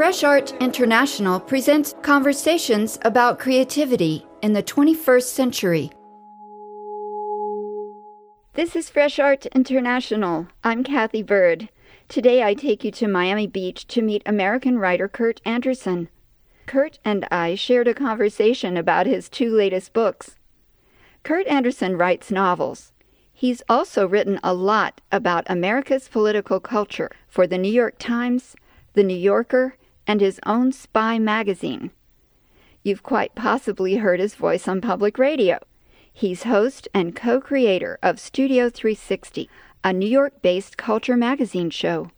Fresh Art International presents conversations about creativity in the 21st century. This is Fresh Art International. I'm Cathy Byrd. Today I take you to Miami Beach to meet American writer Kurt Andersen. Kurt and I shared a conversation about his two latest books. Kurt Andersen writes novels. He's also written a lot about America's political culture for the New York Times, the New Yorker, and his own spy magazine. You've quite possibly heard his voice on public radio. He's host and co creator of Studio 360, a New York based culture magazine show.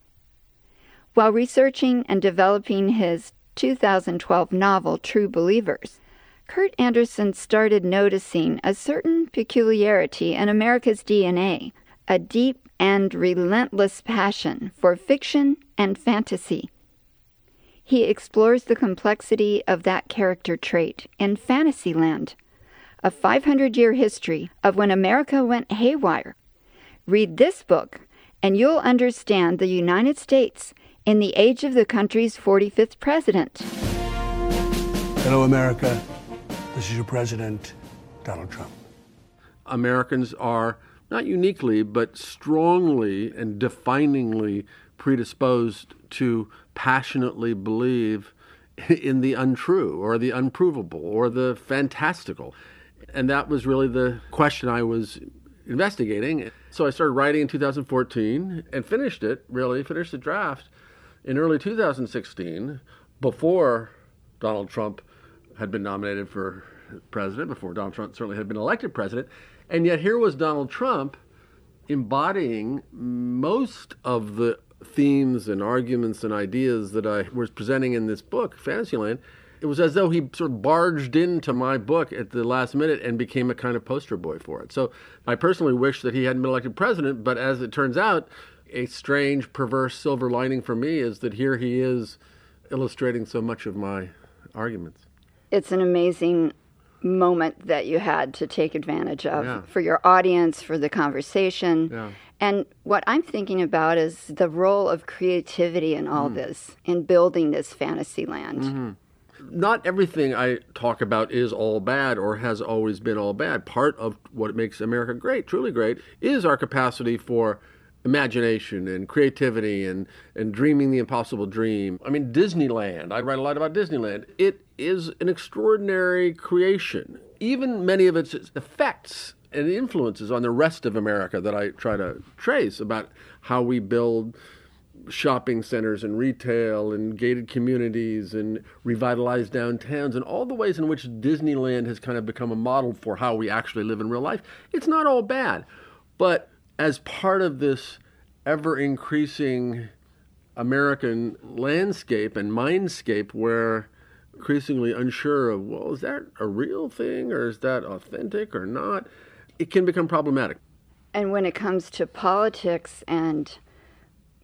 While researching and developing his 2012 novel True Believers, Kurt Andersen started noticing a certain peculiarity in America's DNA, a deep and relentless passion for fiction and fantasy. He explores the complexity of that character trait in Fantasyland, a 500 year history of when America went haywire. Read this book, and you'll understand the United States in the age of the country's 45th president. Hello, America. This is your president, Donald Trump. Americans are not uniquely, but strongly and definingly predisposed to passionately believe in the untrue or the unprovable or the fantastical. And that was really the question I was investigating. So I started writing in 2014 and finished it, really, finished the draft in early 2016 before Donald Trump had been nominated for president, before Donald Trump certainly had been elected president. And yet here was Donald Trump embodying most of the themes and arguments and ideas that I was presenting in this book, Fantasyland, it was as though he sort of barged into my book at the last minute and became a kind of poster boy for it. So I personally wish that he hadn't been elected president, but as it turns out, a strange, perverse silver lining for me is that here he is illustrating so much of my arguments. It's an amazing moment that you had to take advantage of yeah. for your audience, for the conversation. Yeah. And what I'm thinking about is the role of creativity in all mm. this, in building this fantasy land. Mm-hmm. Not everything I talk about is all bad or has always been all bad. Part of what makes America great, truly great, is our capacity for imagination and creativity and, and dreaming the impossible dream. I mean, Disneyland, I write a lot about Disneyland. It is an extraordinary creation. Even many of its effects and influences on the rest of America that I try to trace about how we build shopping centers and retail and gated communities and revitalized downtowns and all the ways in which Disneyland has kind of become a model for how we actually live in real life. It's not all bad. But as part of this ever increasing American landscape and mindscape where increasingly unsure of, well, is that a real thing or is that authentic or not? It can become problematic. And when it comes to politics and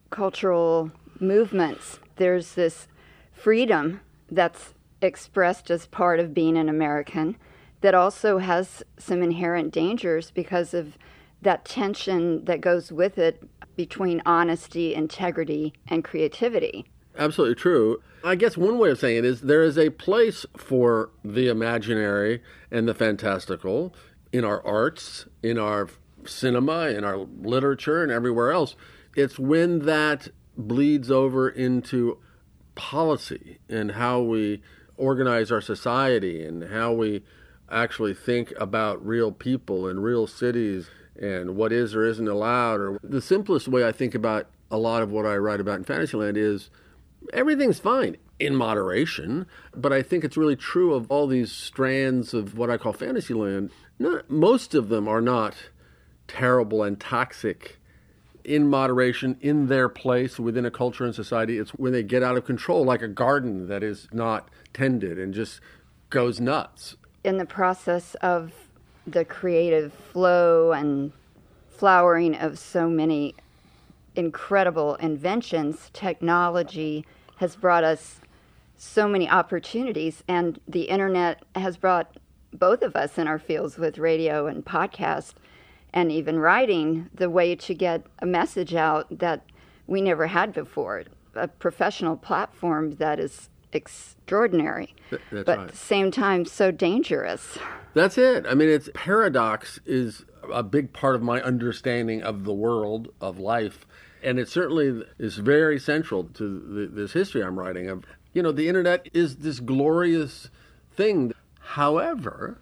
cultural movements, there's this freedom that's expressed as part of being an American that also has some inherent dangers because of that tension that goes with it between honesty, integrity, and creativity. Absolutely true. I guess one way of saying it is there is a place for the imaginary and the fantastical in our arts, in our cinema, in our literature, and everywhere else. It's when that bleeds over into policy and how we organize our society and how we actually think about real people and real cities and what is or isn't allowed. Or the simplest way I think about a lot of what I write about in Fantasyland is everything's fine in moderation, but I think it's really true of all these strands of what I call Fantasyland. Not, most of them are not terrible and toxic in moderation, in their place within a culture and society. It's when they get out of control, like a garden that is not tended and just goes nuts. In the process of the creative flow and flowering of so many incredible inventions, technology has brought us so many opportunities, and the internet has brought both of us in our fields with radio and podcast and even writing the way to get a message out that we never had before. a professional platform that is extraordinary, Th- that's but right. at the same time so dangerous. That's it. I mean, it's paradox is a big part of my understanding of the world of life, and it certainly is very central to the, this history I'm writing. Of you know, the internet is this glorious thing. However,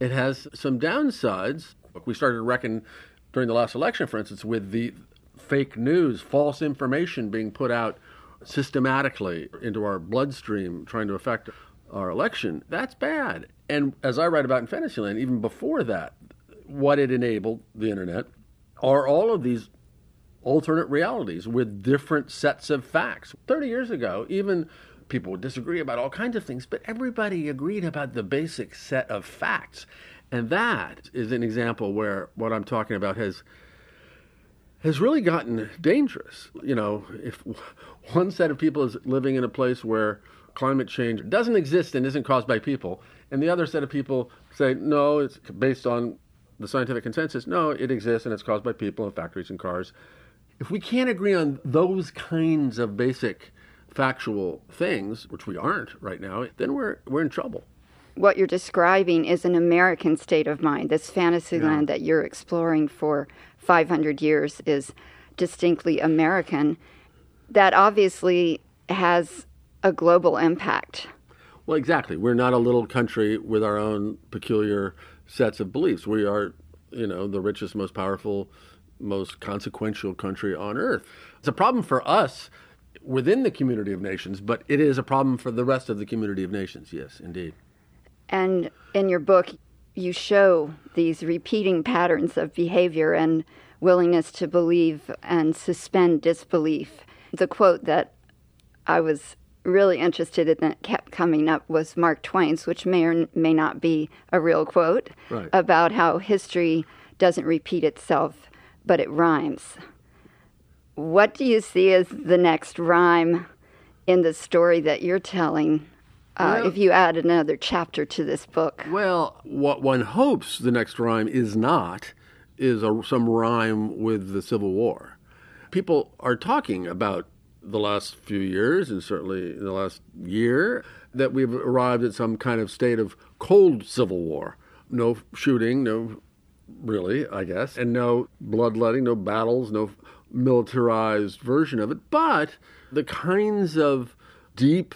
it has some downsides. We started to reckon during the last election, for instance, with the fake news, false information being put out systematically into our bloodstream, trying to affect our election. That's bad. And as I write about in Fantasyland, even before that, what it enabled, the internet, are all of these alternate realities with different sets of facts. 30 years ago, even people would disagree about all kinds of things, but everybody agreed about the basic set of facts. And that is an example where what I'm talking about has has really gotten dangerous. You know, if one set of people is living in a place where climate change doesn't exist and isn't caused by people, and the other set of people say, no, it's based on the scientific consensus, no, it exists and it's caused by people and factories and cars. If we can't agree on those kinds of basic factual things, which we aren't right now, then we're, we're in trouble. What you're describing is an American state of mind. This fantasy Yeah. land that you're exploring for 500 years is distinctly American. That obviously has a global impact. Well, exactly. We're not a little country with our own peculiar sets of beliefs. We are, you know, the richest, most powerful, most consequential country on earth. It's a problem for us within the community of nations, but it is a problem for the rest of the community of nations. Yes, indeed. And in your book, you show these repeating patterns of behavior and willingness to believe and suspend disbelief. The quote that I was really interested in that kept coming up was Mark Twain's, which may or may not be a real quote, Right. about how history doesn't repeat itself, but it rhymes. What do you see as the next rhyme in the story that you're telling? Uh, Well- if you add another chapter to this book, Well, what one hopes the next rhyme is not is a, some rhyme with the Civil War. People are talking about the last few years, and certainly in the last year, that we've arrived at some kind of state of cold Civil War. No shooting, no really, I guess, and no bloodletting, no battles, no militarized version of it, but the kinds of deep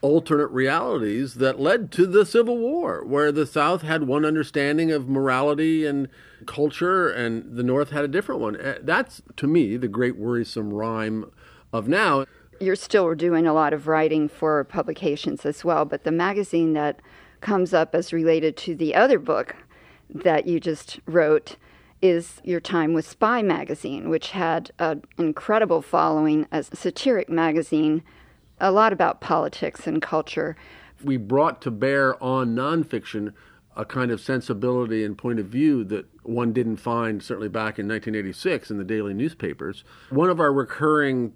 alternate realities that led to the Civil War, where the South had one understanding of morality and culture, and the North had a different one. Uh, That's, to me, the great worrisome rhyme of now. you're still doing a lot of writing for publications as well, but the magazine that comes up as related to the other book that you just wrote is Your Time with Spy magazine, which had an incredible following as a satiric magazine, a lot about politics and culture. we brought to bear on nonfiction a kind of sensibility and point of view that one didn't find certainly back in 1986 in the daily newspapers. One of our recurring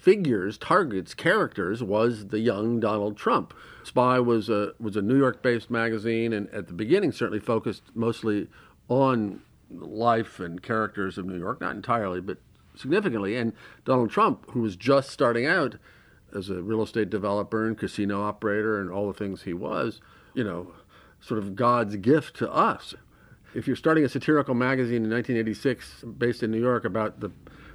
figures, targets, characters was the young Donald Trump. Spy was a was a New York-based magazine, and at the beginning certainly focused mostly on life and characters of New York, not entirely, but significantly. And Donald Trump, who was just starting out as a real estate developer and casino operator and all the things he was, you know, sort of God's gift to us. If you're starting a satirical magazine in 1986 based in New York about the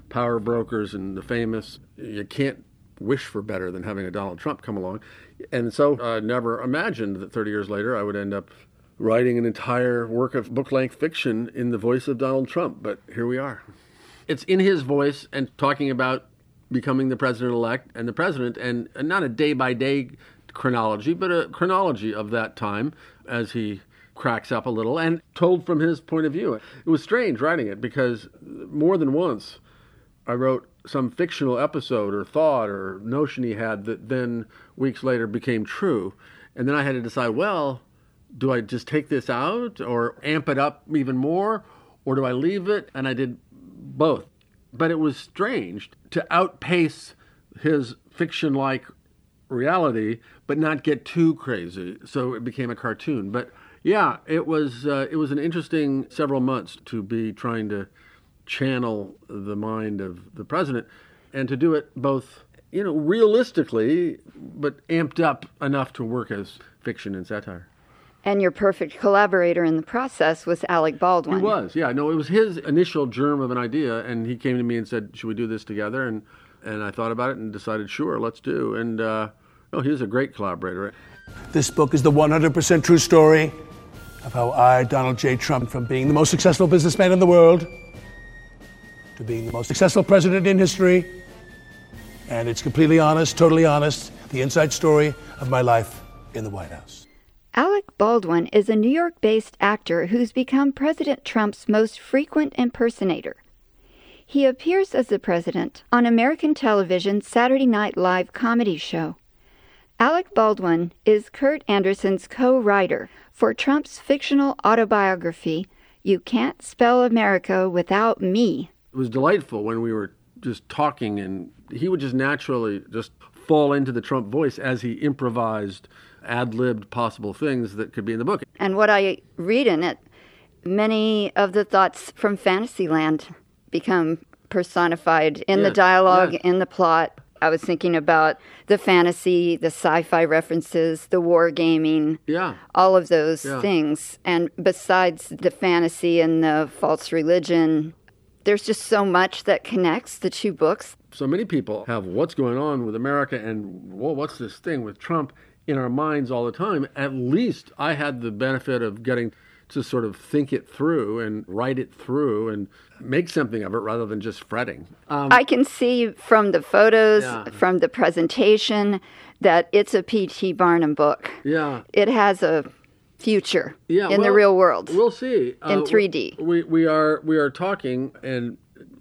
power brokers and the famous, you can't wish for better than having a Donald Trump come along. And so I never imagined that 30 years later I would end up writing an entire work of book length fiction in the voice of Donald Trump. But here we are. It's in his voice and talking about becoming the president elect and the president, and, not a day by day chronology, but a chronology of that time as he cracks up a little and told from his point of view. It was strange writing it because more than once I wrote some fictional episode or thought or notion he had that then weeks later became true. And then I had to decide well, do I just take this out or amp it up even more, or do I leave it? And I did both. But it was strange to outpace his fiction like reality, but not get too crazy. So it became a cartoon. But yeah, it was uh, it was an interesting several months to be trying to channel the mind of the president and to do it both you know, realistically, but amped up enough to work as fiction and satire. And your perfect collaborator in the process was Alec Baldwin. He was, yeah. No, it was his initial germ of an idea, and he came to me and said, "Should we do this together?" And and I thought about it and decided, "Sure, let's do." And uh, no, he was a great collaborator. This book is the 100% true story of how I, Donald J. Trump, from being the most successful businessman in the world to being the most successful president in history, and it's completely honest, totally honest, the inside story of my life in the White House. Alec Baldwin is a New York based actor who's become President Trump's most frequent impersonator. He appears as the president on American television's Saturday Night Live comedy show. Alec Baldwin is Kurt Andersen's co writer for Trump's fictional autobiography, You Can't Spell America Without Me. It was delightful when we were just talking, and he would just naturally just fall into the Trump voice as he improvised, ad libbed possible things that could be in the book. And what I read in it, many of the thoughts from Fantasyland become personified in the dialogue, in the plot. I was thinking about the fantasy, the sci fi references, the wargaming, Yeah. all of those Yeah. things. And besides the fantasy and the false religion, there's just so much that connects the two books. So many people have what's going on with America and well, what's this thing with Trump in our minds all the time. At least I had the benefit of getting to sort of think it through and write it through and make something of it rather than just fretting. Um, I can see from the photos, Yeah. from the presentation, that it's a P.T. Barnum book. yeah. It has a future yeah, in the real world. We'll see. In Uh, 3D. We we are we are talking and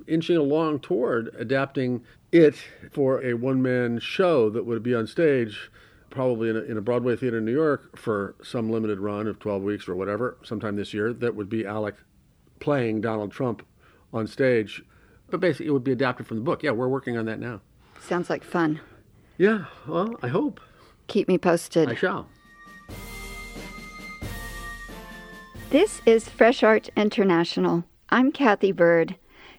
inching along toward adapting it for a one man show that would be on stage, probably in a, in a Broadway theater in New York for some limited run of twelve weeks or whatever, sometime this year. That would be Alec playing Donald Trump on stage. But basically, it would be adapted from the book. Yeah, we're working on that now. Sounds like fun. Yeah, well, I hope Keep me posted. I shall. This is Fresh Art International. I'm Cathy Byrd.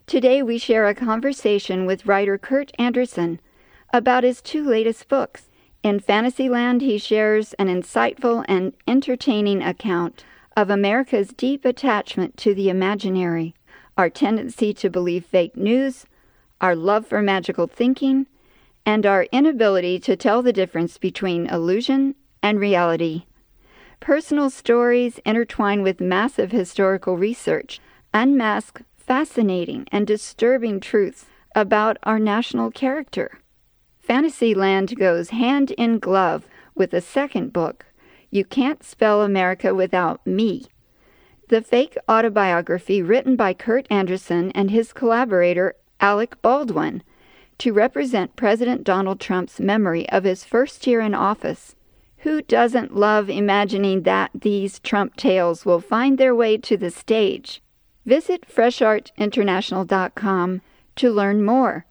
Today we share a conversation with writer Kurt Andersen about his two latest books. In Fantasyland, he shares an insightful and entertaining account of America's deep attachment to the imaginary, our tendency to believe fake news, our love for magical thinking, and our inability to tell the difference between illusion and reality. Personal stories intertwined with massive historical research unmask fascinating and disturbing truths about our national character. Fantasyland goes hand in glove with a second book, You Can't Spell America Without Me. The fake autobiography written by Kurt Andersen and his collaborator Alec Baldwin to represent President Donald Trump's memory of his first year in office. Who doesn't love imagining that these Trump tales will find their way to the stage? Visit freshartinternational.com to learn more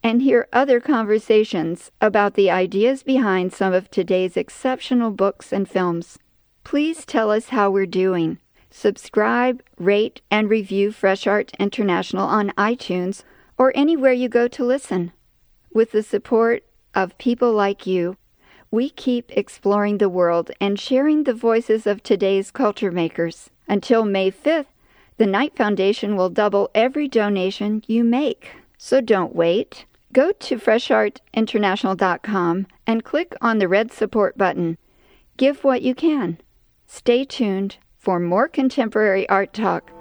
and hear other conversations about the ideas behind some of today's exceptional books and films. Please tell us how we're doing. Subscribe, rate, and review Fresh Art International on iTunes or anywhere you go to listen. With the support of people like you, we keep exploring the world and sharing the voices of today's culture makers. Until May 5th, the Knight Foundation will double every donation you make. So don't wait. Go to freshartinternational.com and click on the red support button. Give what you can. Stay tuned for more contemporary art talk